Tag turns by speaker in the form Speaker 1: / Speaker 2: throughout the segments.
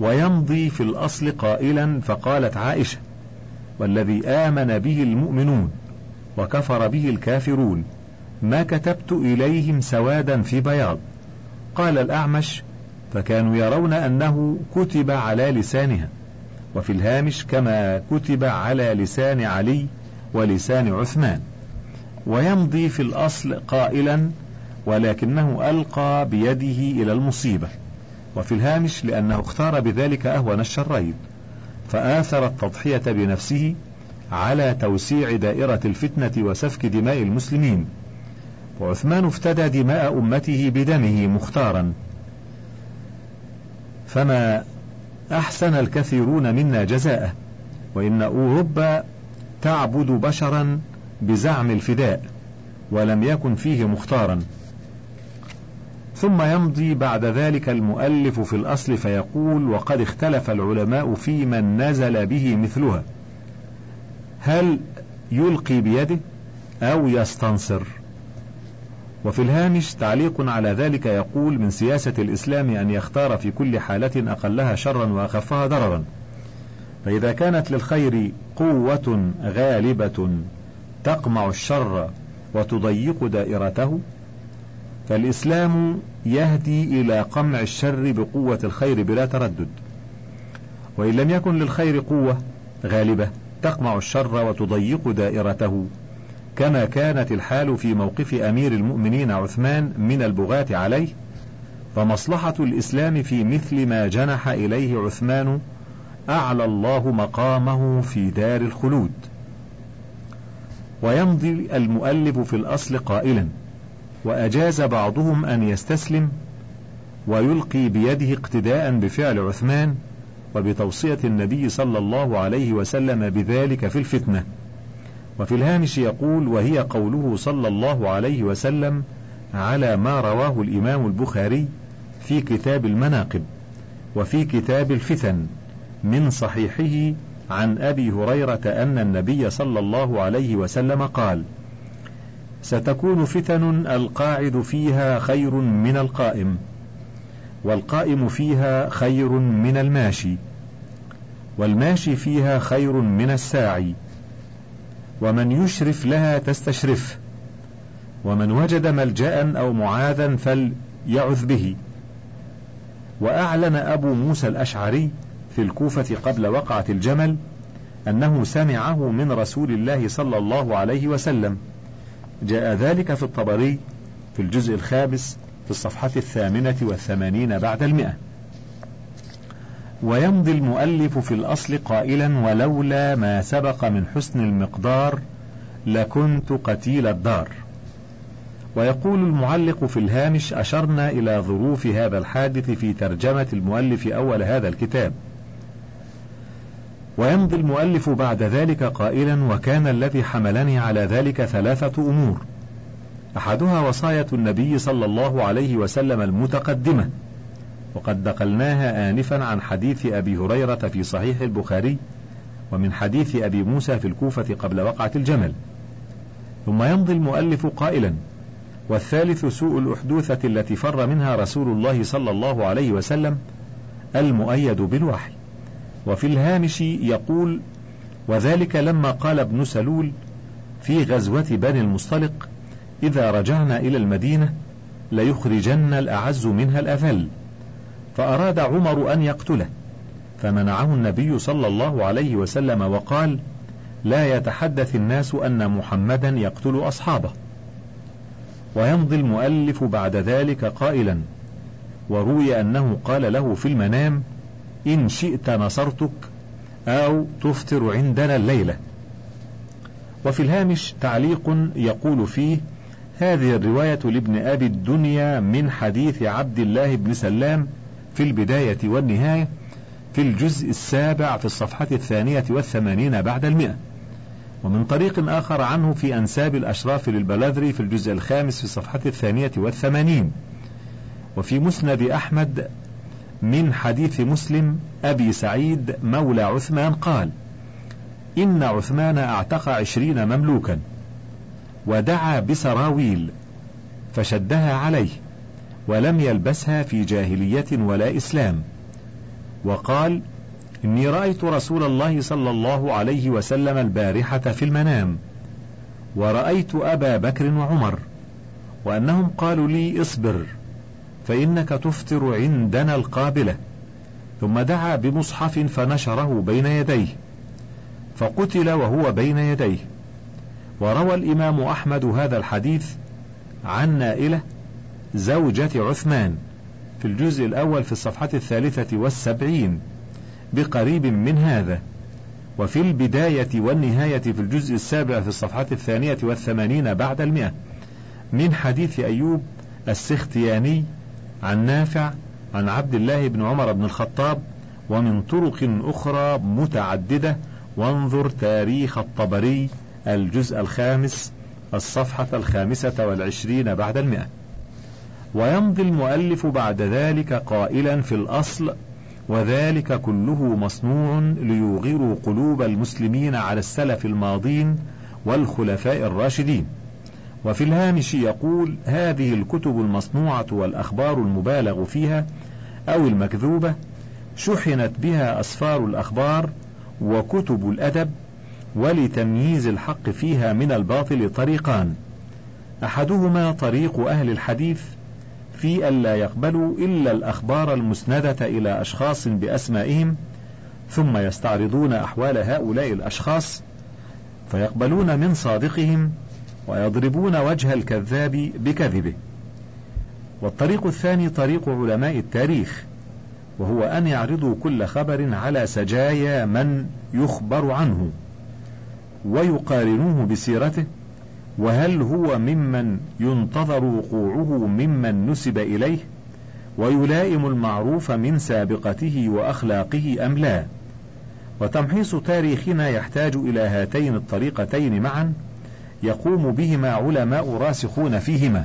Speaker 1: ويمضي في الأصل قائلا فقالت عائشة والذي آمن به المؤمنون وكفر به الكافرون ما كتبت إليهم سوادا في بياض. قال الأعمش فكانوا يرون أنه كتب على لسانها وفي الهامش كما كتب على لسان علي ولسان عثمان. ويمضي في الأصل قائلا ولكنه ألقى بيده إلى المصيبة. وفي الهامش لأنه اختار بذلك أهون الشرين فآثر التضحية بنفسه على توسيع دائرة الفتنة وسفك دماء المسلمين. وعثمان افتدى دماء أمته بدمه مختارا. فما أحسن الكثيرون منا جزاءه وإن أوروبا تعبد بشرا بزعم الفداء ولم يكن فيه مختارا. ثم يمضي بعد ذلك المؤلف في الأصل فيقول وقد اختلف العلماء في من نزل به مثلها. هل يلقي بيده أو يستنصر؟ وفي الهامش تعليق على ذلك يقول من سياسة الإسلام أن يختار في كل حالة أقلها شرا وأخفها ضررا. فإذا كانت للخير قوة غالبة تقمع الشر وتضيق دائرته فالإسلام يهدي إلى قمع الشر بقوة الخير بلا تردد. وإن لم يكن للخير قوة غالبة تقمع الشر وتضيق دائرته كما كانت الحال في موقف أمير المؤمنين عثمان من البغاة عليه. فمصلحة الإسلام في مثل ما جنح إليه عثمان أعلى الله مقامه في دار الخلود. ويمضي المؤلف في الأصل قائلا وأجاز بعضهم أن يستسلم ويلقي بيده اقتداء بفعل عثمان وبتوصية النبي صلى الله عليه وسلم بذلك في الفتنة. وفي الهامش يقول وهي قوله صلى الله عليه وسلم على ما رواه الإمام البخاري في كتاب المناقب وفي كتاب الفتن من صحيحه عن أبي هريرة أن النبي صلى الله عليه وسلم قال ستكون فتن القاعد فيها خير من القائم والقائم فيها خير من الماشي والماشي فيها خير من الساعي. ومن يشرف لها تستشرف ومن وجد ملجأ أو معاذا فليعذ به. وأعلن أبو موسى الأشعري في الكوفة قبل وقعة الجمل أنه سمعه من رسول الله صلى الله عليه وسلم. جاء ذلك في الطبري في الجزء الخامس في الصفحة الثامنة والثمانين بعد المئة. ويمضي المؤلف في الأصل قائلا ولولا ما سبق من حسن المقدار لكنت قتيل الدار. ويقول المعلق في الهامش أشرنا إلى ظروف هذا الحادث في ترجمة المؤلف أول هذا الكتاب. ويمضي المؤلف بعد ذلك قائلا وكان الذي حملني على ذلك ثلاثة أمور. أحدها وصاية النبي صلى الله عليه وسلم المتقدمة وقد نقلناها آنفا عن حديث أبي هريرة في صحيح البخاري ومن حديث أبي موسى في الكوفة قبل وقعة الجمل. ثم يمضي المؤلف قائلا والثالث سوء الأحدوثة التي فر منها رسول الله صلى الله عليه وسلم المؤيد بالوحي. وفي الهامش يقول وذلك لما قال ابن سلول في غزوة بني المصطلق إذا رجعنا إلى المدينة ليخرجن الأعز منها الأذل. فأراد عمر أن يقتله فمنعه النبي صلى الله عليه وسلم وقال لا يتحدث الناس أن محمدا يقتل أصحابه. ويمضي المؤلف بعد ذلك قائلا وروي أنه قال له في المنام إن شئت نصرتك أو تفطر عندنا الليلة. وفي الهامش تعليق يقول فيه هذه الرواية لابن أبي الدنيا من حديث عبد الله بن سلام في البداية والنهاية في الجزء السابع في الصفحة الثانية والثمانين بعد المئة. ومن طريق آخر عنه في أنساب الأشراف للبلاذري في الجزء الخامس في الصفحة الثانية والثمانين. وفي مسند أحمد من حديث مسلم أبي سعيد مولى عثمان قال إن عثمان أعتق عشرين مملوكا ودعا بسراويل فشدها عليه ولم يلبسها في جاهلية ولا إسلام. وقال إني رأيت رسول الله صلى الله عليه وسلم البارحة في المنام ورأيت أبا بكر وعمر وأنهم قالوا لي اصبر. فإنك تفطر عندنا القابلة. ثم دعا بمصحف فنشره بين يديه. فقتل وهو بين يديه. وروى الإمام أحمد هذا الحديث عن نائلة زوجة عثمان في الجزء الأول في الصفحة الثالثة والسبعين بقريب من هذا. وفي البداية والنهاية في الجزء السابع في الصفحة الثانية والثمانين بعد المئة. من حديث أيوب السختياني عن نافع عن عبد الله بن عمر بن الخطاب ومن طرق أخرى متعددة. وانظر تاريخ الطبري الجزء الخامس الصفحة الخامسة والعشرين بعد المئة. ويمضي المؤلف بعد ذلك قائلا في الأصل وذلك كله مصنوع ليوغروا قلوب المسلمين على السلف الماضين والخلفاء الراشدين. وفي الهامش يقول هذه الكتب المصنوعة والأخبار المبالغ فيها أو المكذوبة شحنت بها أسفار الأخبار وكتب الأدب ولتمييز الحق فيها من الباطل طريقان. أحدهما طريق أهل الحديث في ألا يقبلوا إلا الأخبار المسندة إلى أشخاص بأسمائهم ثم يستعرضون أحوال هؤلاء الأشخاص فيقبلون من صادقهم ويضربون وجه الكذاب بكذبه. والطريق الثاني طريق علماء التاريخ وهو أن يعرضوا كل خبر على سجايا من يخبر عنه ويقارنوه بسيرته وهل هو ممن ينتظر وقوعه ممن نسب إليه ويلائم المعروف من سابقته وأخلاقه أم لا. وتمحيص تاريخنا يحتاج إلى هاتين الطريقتين معا يقوم بهما علماء راسخون فيهما.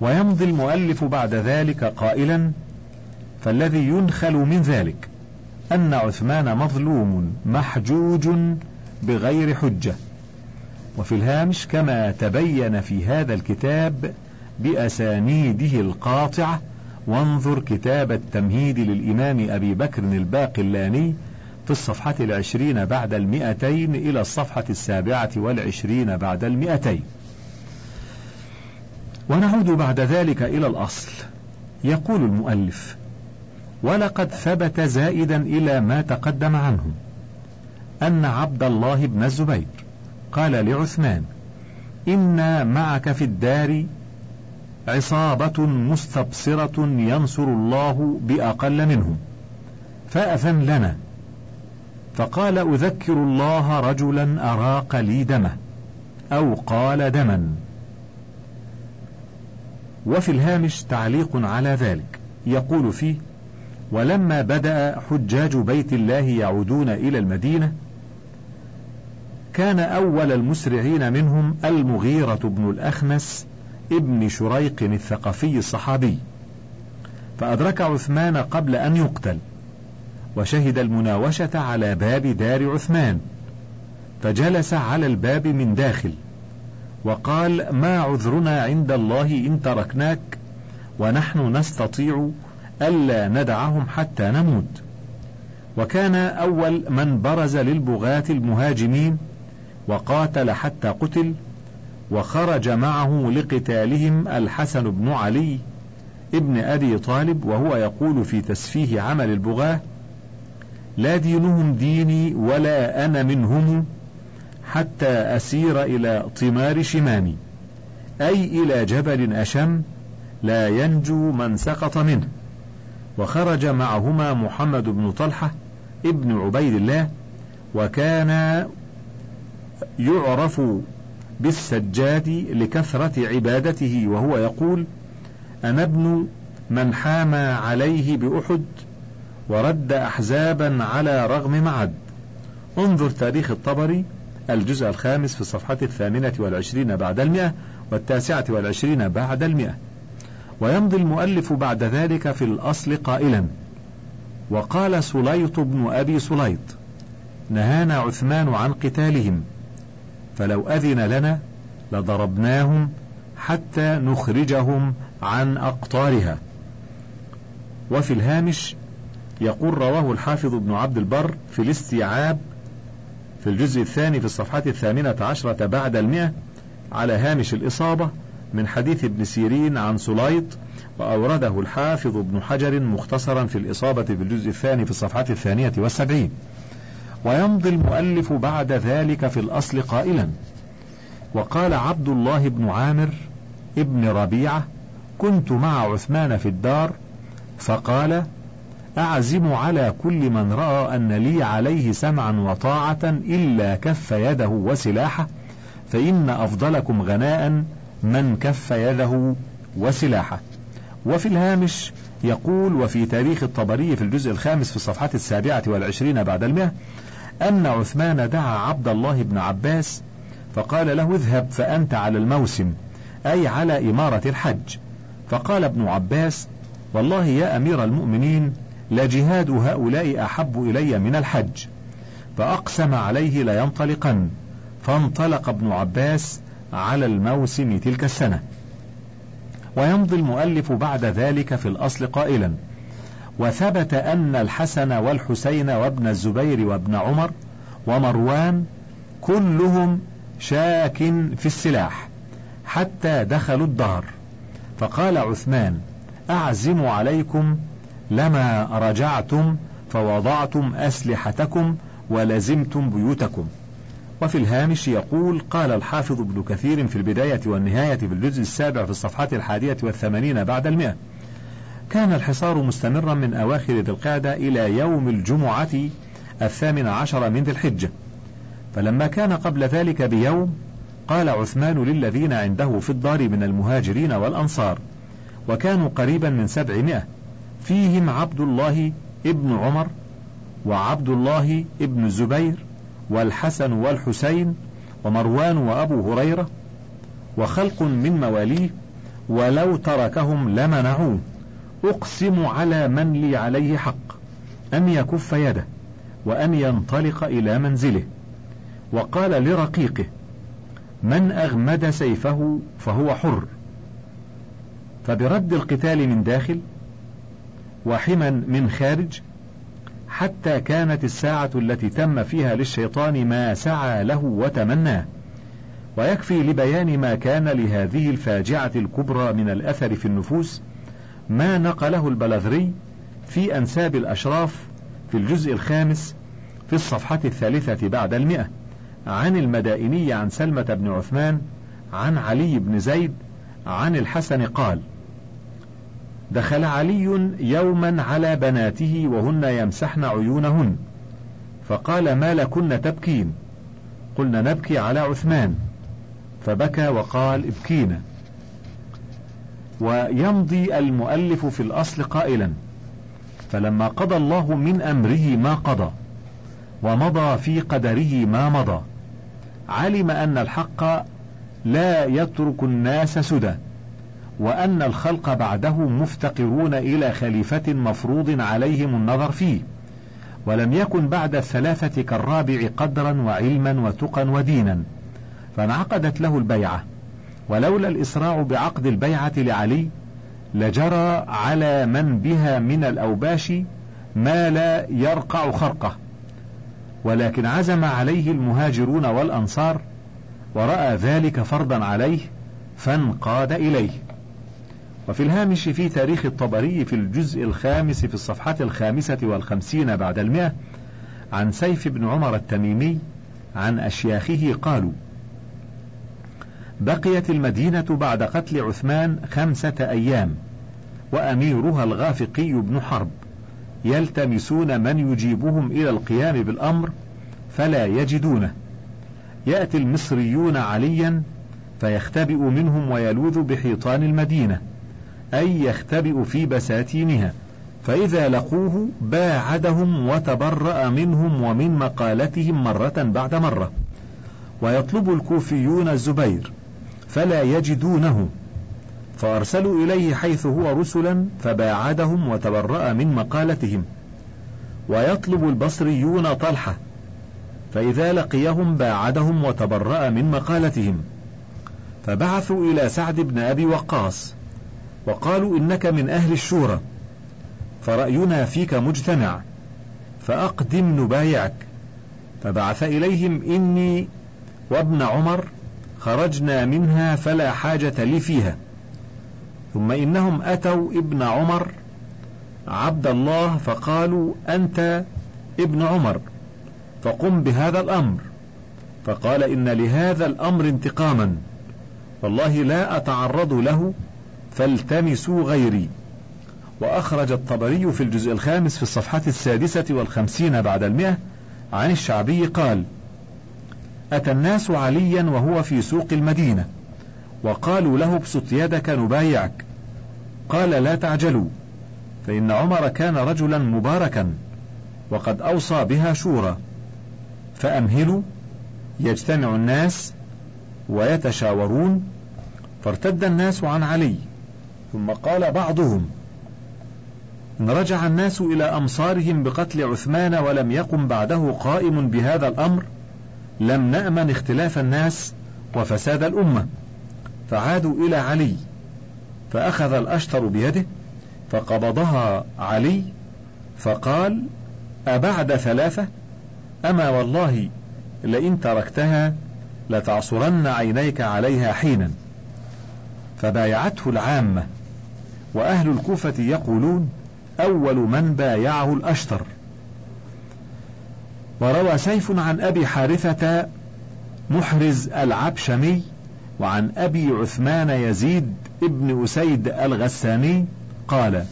Speaker 1: ويمضي المؤلف بعد ذلك قائلا فالذي ينخل من ذلك أن عثمان مظلوم محجوج بغير حجة. وفي الهامش كما تبين في هذا الكتاب بأسانيده القاطعة وانظر كتاب التمهيد للإمام أبي بكر الباقلاني في الصفحة العشرين بعد المئتين إلى الصفحة السابعة والعشرين بعد المئتين. ونعود بعد ذلك إلى الأصل. يقول المؤلف ولقد ثبت زائدا إلى ما تقدم عنه أن عبد الله بن الزبير قال لعثمان إنا معك في الدار عصابة مستبصرة ينصر الله بأقل منهم فأذن لنا فقال أذكر الله رجلا أراق لي دمه أو قال دما. وفي الهامش تعليق على ذلك. يقول فيه ولما بدأ حجاج بيت الله يعودون إلى المدينة كان أول المسرعين منهم المغيرة بن الأخنس ابن شريق الثقفي الصحابي فأدرك عثمان قبل أن يقتل. وشهد المناوشة على باب دار عثمان فجلس على الباب من داخل وقال ما عذرنا عند الله إن تركناك ونحن نستطيع ألا ندعهم حتى نموت. وكان أول من برز للبغاة المهاجمين وقاتل حتى قتل وخرج معه لقتالهم الحسن بن علي ابن أبي طالب وهو يقول في تسفيه عمل البغاة لا دينهم ديني ولا أنا منهم حتى أسير إلى طمار شمامي. أي إلى جبل أشم لا ينجو من سقط منه. وخرج معهما محمد بن طلحة ابن عبيد الله وكان يعرف بالسجاد لكثرة عبادته وهو يقول أنا ابن من حام عليه بأحد ورد أحزابا على رغم معد. انظر تاريخ الطبري الجزء الخامس في الصفحة الثامنة والعشرين بعد المئة والتاسعة والعشرين بعد المئة. ويمضي المؤلف بعد ذلك في الأصل قائلا وقال سليط بن أبي سليط نهانا عثمان عن قتالهم فلو أذن لنا لضربناهم حتى نخرجهم عن أقطارها. وفي الهامش يقول رواه الحافظ ابن عبد البر في الاستيعاب في الجزء الثاني في الصفحة الثامنة عشرة بعد المئة على هامش الإصابة من حديث ابن سيرين عن سليط وأورده الحافظ ابن حجر مختصرا في الإصابة في الجزء الثاني في الصفحة الثانية والسبعين. ويمضي المؤلف بعد ذلك في الأصل قائلا وقال عبد الله بن عامر ابن ربيعة كنت مع عثمان في الدار فقال أعزم على كل من رأى أن لي عليه سمعا وطاعة إلا كف يده وسلاحه فإن أفضلكم غناء من كف يده وسلاحه. وفي الهامش يقول وفي تاريخ الطبري في الجزء الخامس في الصفحة السابعة والعشرين بعد المئة أن عثمان دعا عبد الله بن عباس فقال له اذهب فأنت على الموسم أي على إمارة الحج. فقال ابن عباس والله يا أمير المؤمنين لجهاد هؤلاء أحب إلي من الحج. فأقسم عليه لينطلقن. فانطلق ابن عباس على الموسم تلك السنة. ويمضي المؤلف بعد ذلك في الأصل قائلا وثبت أن الحسن والحسين وابن الزبير وابن عمر ومروان كلهم شاك في السلاح حتى دخلوا الدار. فقال عثمان أعزم عليكم لما رجعتم فوضعتم أسلحتكم ولزمتم بيوتكم. وفي الهامش يقول قال الحافظ ابن كثير في البداية والنهاية في الجزء السابع في الصفحات الحادية والثمانين بعد المئة. كان الحصار مستمرا من أواخر ذي القعدة إلى يوم الجمعة الثامن عشر من ذي الحجة. فلما كان قبل ذلك بيوم قال عثمان للذين عنده في الدار من المهاجرين والأنصار وكانوا قريبا من سبعمائة. فيهم عبد الله ابن عمر وعبد الله ابن الزبير والحسن والحسين ومروان وأبو هريرة وخلق من مواليه ولو تركهم لمنعوه. أقسم على من لي عليه حق أن يكف يده وأن ينطلق إلى منزله. وقال لرقيقه من أغمد سيفه فهو حر. فبرد القتال من داخل وحما من خارج حتى كانت الساعة التي تم فيها للشيطان ما سعى له وتمناه ويكفي لبيان ما كان لهذه الفاجعة الكبرى من الأثر في النفوس ما نقله البلغري في أنساب الأشراف في الجزء الخامس في الصفحة الثالثة بعد المئة عن المدائني عن سلمة بن عثمان عن علي بن زيد عن الحسن قال دخل علي يوما على بناته وهن يمسحن عيونهن. فقال ما لكن تبكين؟ قلنا نبكي على عثمان. فبكى وقال ابكينا. ويمضي المؤلف في الأصل قائلا فلما قضى الله من أمره ما قضى ومضى في قدره ما مضى. علم أن الحق لا يترك الناس سدى. وأن الخلق بعده مفتقرون إلى خليفة مفروض عليهم النظر فيه ولم يكن بعد الثلاثة كالرابع قدرا وعلما وتقا ودينا فانعقدت له البيعة. ولولا الإسراع بعقد البيعة لعلي لجرى على من بها من الأوباش ما لا يرقع خرقه. ولكن عزم عليه المهاجرون والأنصار ورأى ذلك فرضا عليه فانقاد إليه. وفي الهامش في تاريخ الطبري في الجزء الخامس في الصفحة الخامسة والخمسين بعد المئة عن سيف بن عمر التميمي عن أشياخه قالوا بقيت المدينة بعد قتل عثمان خمسة أيام وأميرها الغافقي بن حرب يلتمسون من يجيبهم إلى القيام بالأمر فلا يجدونه. يأتي المصريون عليا فيختبئ منهم ويلوذ بحيطان المدينة. أي يختبئ في بساتينها فإذا لقوه باعدهم وتبرأ منهم ومن مقالتهم مرة بعد مرة. ويطلب الكوفيون الزبير فلا يجدونه. فأرسلوا إليه حيث هو رسلا فباعدهم وتبرأ من مقالتهم. ويطلب البصريون طلحة فإذا لقيهم باعدهم وتبرأ من مقالتهم. فبعثوا إلى سعد بن أبي وقاص وقالوا إنك من أهل الشورى فرأينا فيك مجتمع فأقدم نبايعك. فبعث إليهم إني وابن عمر خرجنا منها فلا حاجة لي فيها. ثم إنهم أتوا ابن عمر عبد الله فقالوا أنت ابن عمر فقم بهذا الأمر. فقال إن لهذا الأمر انتقاما والله لا أتعرض له فالتمسوا غيري. وأخرج الطبري في الجزء الخامس في الصفحة السادسة والخمسين بعد المئة عن الشعبي قال أتى الناس عليا وهو في سوق المدينة وقالوا له ابسط يدك نبايعك. قال لا تعجلوا فإن عمر كان رجلا مباركا وقد أوصى بها شورى. فأمهلوا يجتمع الناس ويتشاورون فارتد الناس عن علي. ثم قال بعضهم إن رجع الناس إلى أمصارهم بقتل عثمان ولم يقم بعده قائم بهذا الأمر لم نأمن اختلاف الناس وفساد الأمة. فعادوا إلى علي فأخذ الأشتر بيده فقبضها علي فقال أبعد ثلاثة؟ أما والله لئن تركتها لتعصرن عينيك عليها حينا. فبايعته العامة. وأهل الكوفة يقولون أول من بايعه الأشتر. وروى سيف عن أبي حارثة محرز العبشمي وعن أبي عثمان يزيد ابن أسيد الغساني قال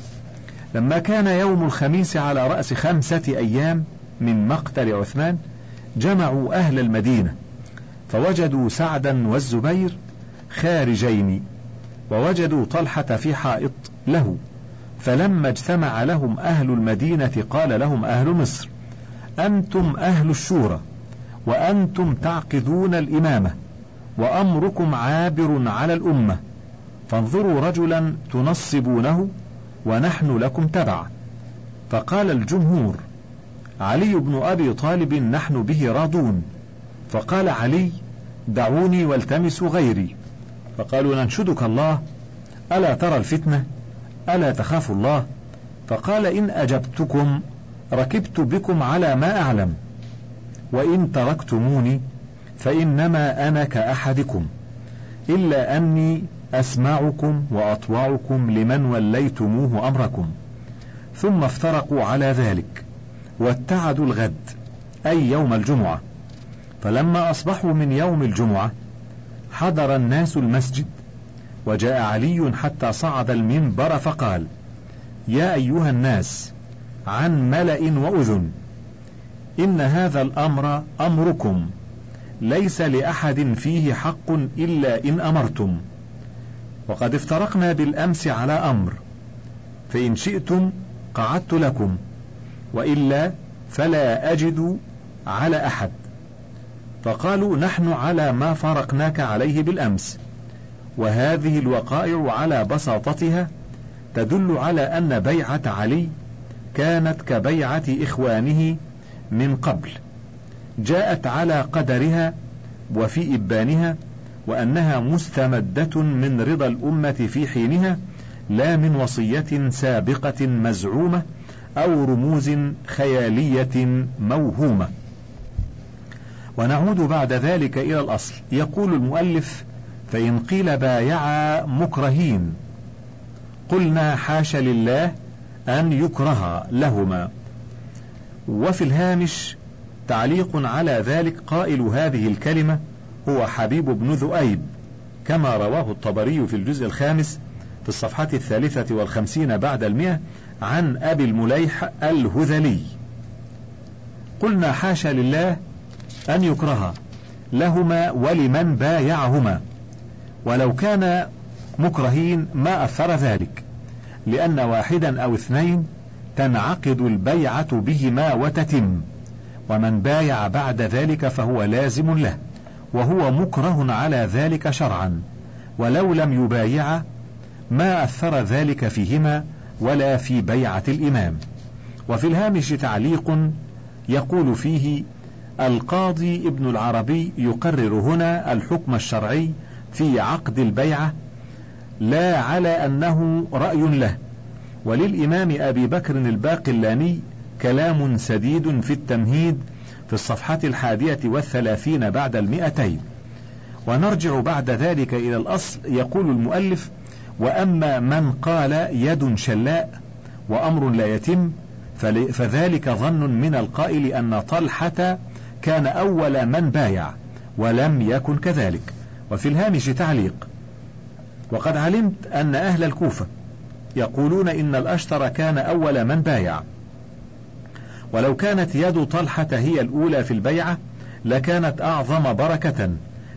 Speaker 1: لما كان يوم الخميس على رأس خمسة أيام من مقتل عثمان جمعوا أهل المدينة فوجدوا سعدا والزبير خارجين ووجدوا طلحة في حائط له فلما اجتمع لهم أهل المدينة قال لهم أهل مصر أنتم أهل الشورى وأنتم تعقدون الإمامة وأمركم عابر على الأمة فانظروا رجلا تنصبونه ونحن لكم تبع فقال الجمهور علي بن أبي طالب نحن به راضون. فقال علي دعوني والتمسوا غيري. فقالوا ننشدك الله ألا ترى الفتنة؟ ألا تخاف الله؟ فقال إن أجبتكم ركبت بكم على ما أعلم وإن تركتموني فإنما أنا كأحدكم إلا أني أسمعكم وأطوعكم لمن وليتموه أمركم. ثم افترقوا على ذلك واتعدوا الغد أي يوم الجمعة. فلما أصبحوا من يوم الجمعة حضر الناس المسجد وجاء علي حتى صعد المنبر فقال يا أيها الناس عن ملأ وأذن إن هذا الأمر أمركم ليس لأحد فيه حق إلا إن أمرتم وقد افترقنا بالأمس على أمر فإن شئتم قعدت لكم وإلا فلا أجد على أحد. فقالوا نحن على ما فارقناك عليه بالأمس وهذه الوقائع على بساطتها تدل على أن بيعة علي كانت كبيعة إخوانه من قبل جاءت على قدرها وفي إبانها وأنها مستمدة من رضا الأمة في حينها لا من وصية سابقة مزعومة أو رموز خيالية موهومة. ونعود بعد ذلك إلى الأصل، يقول المؤلف: فإن قيل بايعا مكرهين. قلنا حاش لله أن يكره لهما. وفي الهامش تعليق على ذلك قائل هذه الكلمة هو حبيب بن ذؤيب كما رواه الطبري في الجزء الخامس في الصفحة الثالثة والخمسين بعد المئة عن أبي المليح الهذلي. قلنا حاشا لله أن يكره لهما ولمن بايعهما. ولو كان مكرهين ما أثر ذلك. لأن واحدا أو اثنين تنعقد البيعة بهما وتتم. ومن بايع بعد ذلك فهو لازم له. وهو مكره على ذلك شرعا. ولو لم يبايع ما أثر ذلك فيهما ولا في بيعة الإمام. وفي الهامش تعليق يقول فيه القاضي ابن العربي يقرر هنا الحكم الشرعي في عقد البيعة لا على أنه رأي له. وللإمام أبي بكر الباقلاني كلام سديد في التمهيد في الصفحة الحادية والثلاثين بعد المئتين. ونرجع بعد ذلك إلى الأصل. يقول المؤلف وأما من قال يد شلاء وأمر لا يتم فذلك ظن من القائل أن طلحة كان أول من بايع ولم يكن كذلك. وفي الهامش تعليق وقد علمت أن أهل الكوفة يقولون إن الأشتر كان أول من بايع. ولو كانت يد طلحة هي الأولى في البيعة لكانت أعظم بركة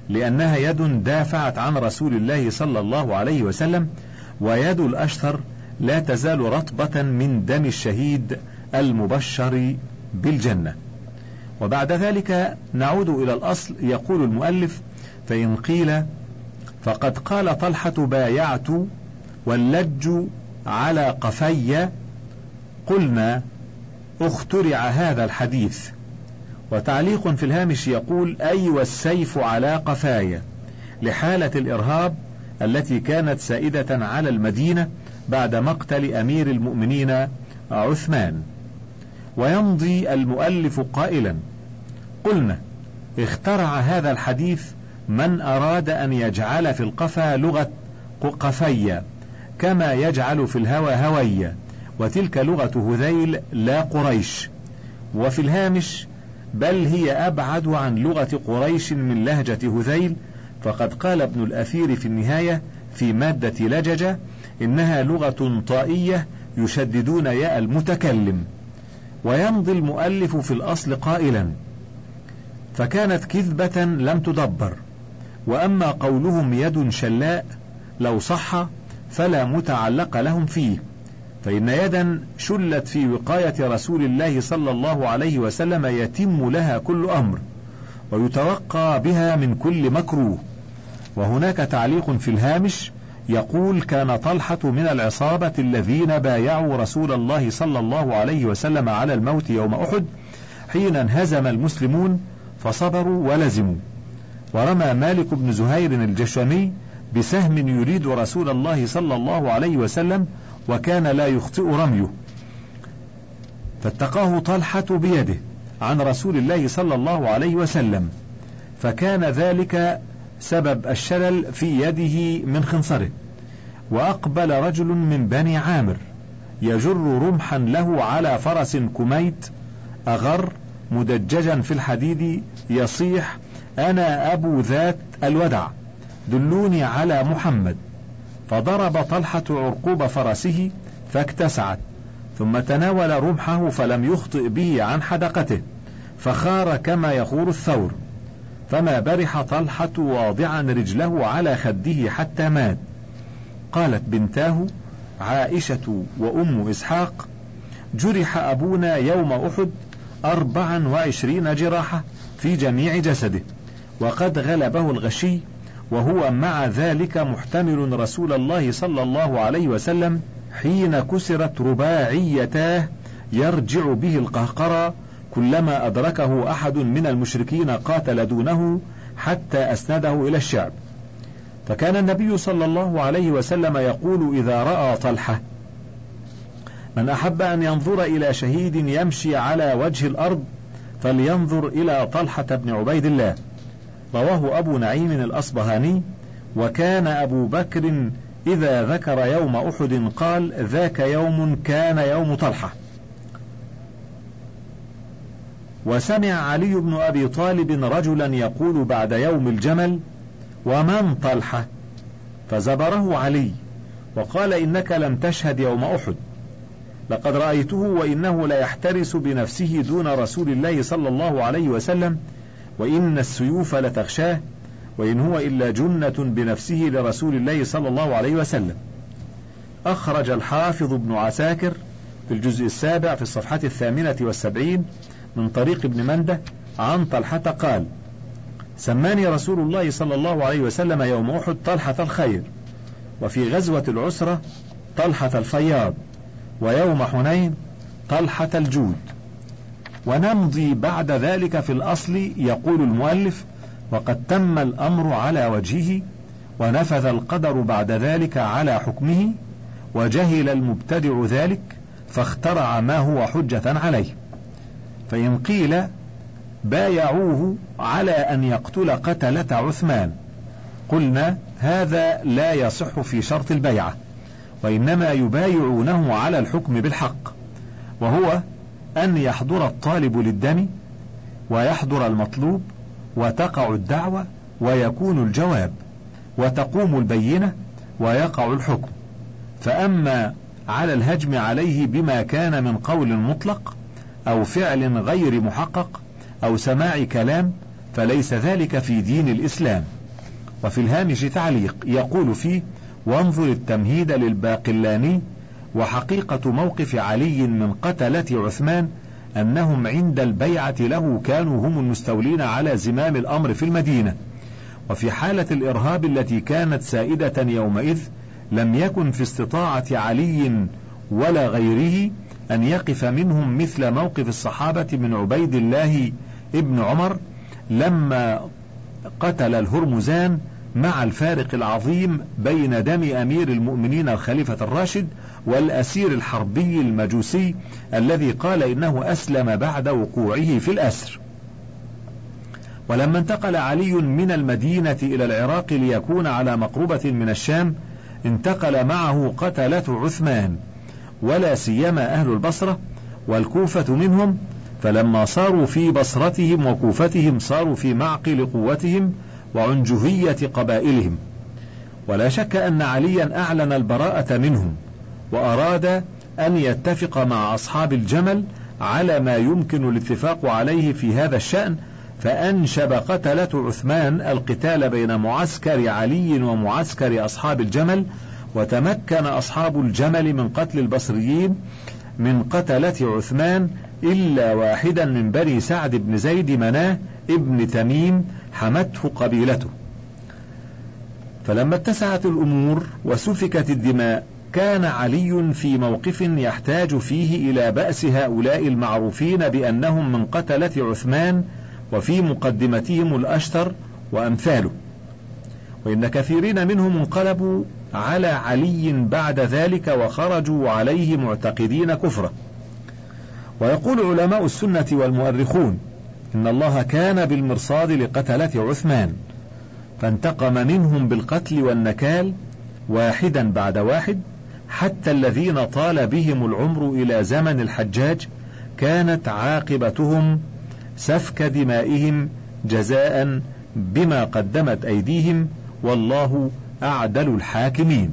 Speaker 1: لأنها يد دافعت عن رسول الله صلى الله عليه وسلم ويد الأشتر لا تزال رطبة من دم الشهيد المبشر بالجنة. وبعد ذلك نعود إلى الأصل. يقول المؤلف فإن قيل فقد قال طلحة بايعت واللج على قفي قلنا اخترع هذا الحديث. وتعليق في الهامش يقول أي والسيف على قفايا لحالة الإرهاب التي كانت سائدة على المدينة بعد مقتل أمير المؤمنين عثمان. ويمضي المؤلف قائلا. قلنا اخترع هذا الحديث من أراد أن يجعل في القفا لغة قفية كما يجعل في الهوى هوية وتلك لغة هذيل لا قريش. وفي الهامش بل هي أبعد عن لغة قريش من لهجة هذيل فقد قال ابن الأثير في النهاية في مادة لججة إنها لغة طائية يشددون ياء المتكلم. ويمضي المؤلف في الأصل قائلا فكانت كذبة لم تدبر وأما قولهم يد شلاء لو صح فلا متعلق لهم فيه فإن يدا شلت في وقاية رسول الله صلى الله عليه وسلم يتم لها كل أمر ويتوقى بها من كل مكروه وهناك تعليق في الهامش يقول كان طلحة من العصابة الذين بايعوا رسول الله صلى الله عليه وسلم على الموت يوم أحد حين انهزم المسلمون فصبروا ولزموا. ورمى مالك بن زهير الجشمي بسهم يريد رسول الله صلى الله عليه وسلم وكان لا يخطئ رميه. فاتقاه طلحة بيده عن رسول الله صلى الله عليه وسلم فكان ذلك سبب الشلل في يده من خنصره. وأقبل رجل من بني عامر يجر رمحا له على فرس كميت أغر مدججا في الحديد يصيح أنا أبو ذات الودع دلوني على محمد. فضرب طلحة عرقوب فرسه فاكتسعت ثم تناول رمحه فلم يخطئ به عن حدقته فخار كما يخور الثور. فما برح طلحة واضعا رجله على خده حتى مات. قالت بنتاه عائشة وأم إسحاق جرح أبونا يوم أحد أربعا وعشرين جراحة في جميع جسده وقد غلبه الغشي وهو مع ذلك محتمل رسول الله صلى الله عليه وسلم حين كسرت رباعيتاه يرجع به القهقرى كلما أدركه أحد من المشركين قاتل دونه حتى أسنده إلى الشعب. فكان النبي صلى الله عليه وسلم يقول إذا رأى طلحة من أحب أن ينظر إلى شهيد يمشي على وجه الأرض فلينظر إلى طلحة بن عبيد الله. رواه أبو نعيم الأصبهاني. وكان أبو بكر إذا ذكر يوم أحد قال ذاك يوم كان يوم طلحة. وسمع علي بن أبي طالب رجلا يقول بعد يوم الجمل ومن طلحة؟ فزبره علي وقال إنك لم تشهد يوم أحد لقد رأيته وإنه ليحترس بنفسه دون رسول الله صلى الله عليه وسلم وإن السيوف لتغشاه وإن هو إلا جنة بنفسه لرسول الله صلى الله عليه وسلم. أخرج الحافظ ابن عساكر في الجزء السابع في الصفحة الثامنة والسبعين من طريق ابن مندة عن طلحة قال سماني رسول الله صلى الله عليه وسلم يوم أحد طلحة الخير وفي غزوة العسرة طلحة الفياض ويوم حنين طلحة الجود. ونمضي بعد ذلك في الأصل يقول المؤلف وقد تم الأمر على وجهه ونفذ القدر بعد ذلك على حكمه وجهل المبتدع ذلك فاخترع ما هو حجة عليه. فإن قيل بايعوه على أن يقتل قتلة عثمان. قلنا هذا لا يصح في شرط البيعة وإنما يبايعونه على الحكم بالحق وهو أن يحضر الطالب للدم ويحضر المطلوب وتقع الدعوة ويكون الجواب وتقوم البينة ويقع الحكم. فأما على الهجم عليه بما كان من قول مطلق أو فعل غير محقق أو سماع كلام فليس ذلك في دين الإسلام. وفي الهامش تعليق يقول فيه وانظر التمهيد للباقلاني وحقيقة موقف علي من قتلة عثمان أنهم عند البيعة له كانوا هم المستولين على زمام الأمر في المدينة. وفي حالة الإرهاب التي كانت سائدة يومئذ لم يكن في استطاعة علي ولا غيره أن يقف منهم مثل موقف الصحابة من عبيد الله ابن عمر لما قتل الهرمزان مع الفارق العظيم بين دم أمير المؤمنين الخليفة الراشد والأسير الحربي المجوسي الذي قال إنه أسلم بعد وقوعه في الأسر. ولما انتقل علي من المدينة إلى العراق ليكون على مقربة من الشام انتقل معه قتلة عثمان. ولا سيما أهل البصرة والكوفة منهم فلما صاروا في بصرتهم وكوفتهم صاروا في معقل قوتهم وعنجهية قبائلهم. ولا شك أن عليا أعلن البراءة منهم وأراد أن يتفق مع أصحاب الجمل على ما يمكن الاتفاق عليه في هذا الشأن فأنشب قتلة عثمان القتال بين معسكر علي ومعسكر أصحاب الجمل وتمكن أصحاب الجمل من قتل البصريين من قتلة عثمان إلا واحدا من بني سعد بن زيد مناه ابن تميم حمته قبيلته. فلما اتسعت الأمور وسفكت الدماء كان علي في موقف يحتاج فيه إلى بأس هؤلاء المعروفين بأنهم من قتلة عثمان وفي مقدمتهم الأشتر وأمثاله. وإن كثيرين منهم انقلبوا على علي بعد ذلك وخرجوا عليه معتقدين كفره. ويقول علماء السنة والمؤرخون إن الله كان بالمرصاد لقتلة عثمان فانتقم منهم بالقتل والنكال واحدا بعد واحد حتى الذين طال بهم العمر إلى زمن الحجاج كانت عاقبتهم سفك دمائهم جزاء بما قدمت أيديهم والله أعدل الحاكمين.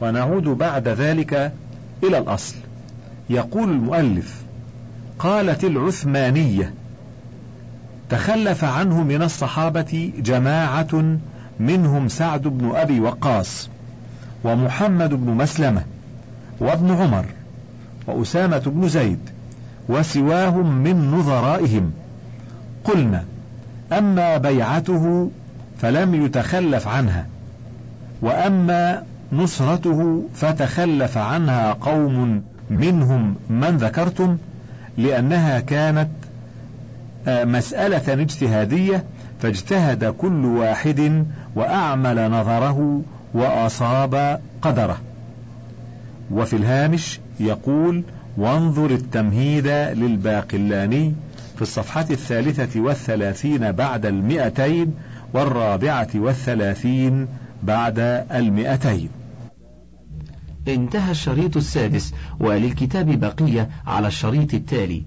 Speaker 1: ونعود بعد ذلك إلى الأصل. يقول المؤلف قالت العثمانية تخلف عنه من الصحابة جماعة منهم سعد بن أبي وقاص ومحمد بن مسلمة وابن عمر وأسامة بن زيد وسواهم من نظرائهم. قلنا أما بيعته فلم يتخلف عنها. وأما نصرته فتخلف عنها قوم منهم من ذكرتم لأنها كانت آه، مسألة اجتهادية فاجتهد كل واحد وأعمل نظره وأصاب قدره. وفي الهامش يقول وانظر التمهيد للباقلاني في الصفحة الثالثة والثلاثين بعد المئتين والرابعة والثلاثين بعد المئتين.
Speaker 2: انتهى الشريط السادس وللكتاب بقية على الشريط التالي.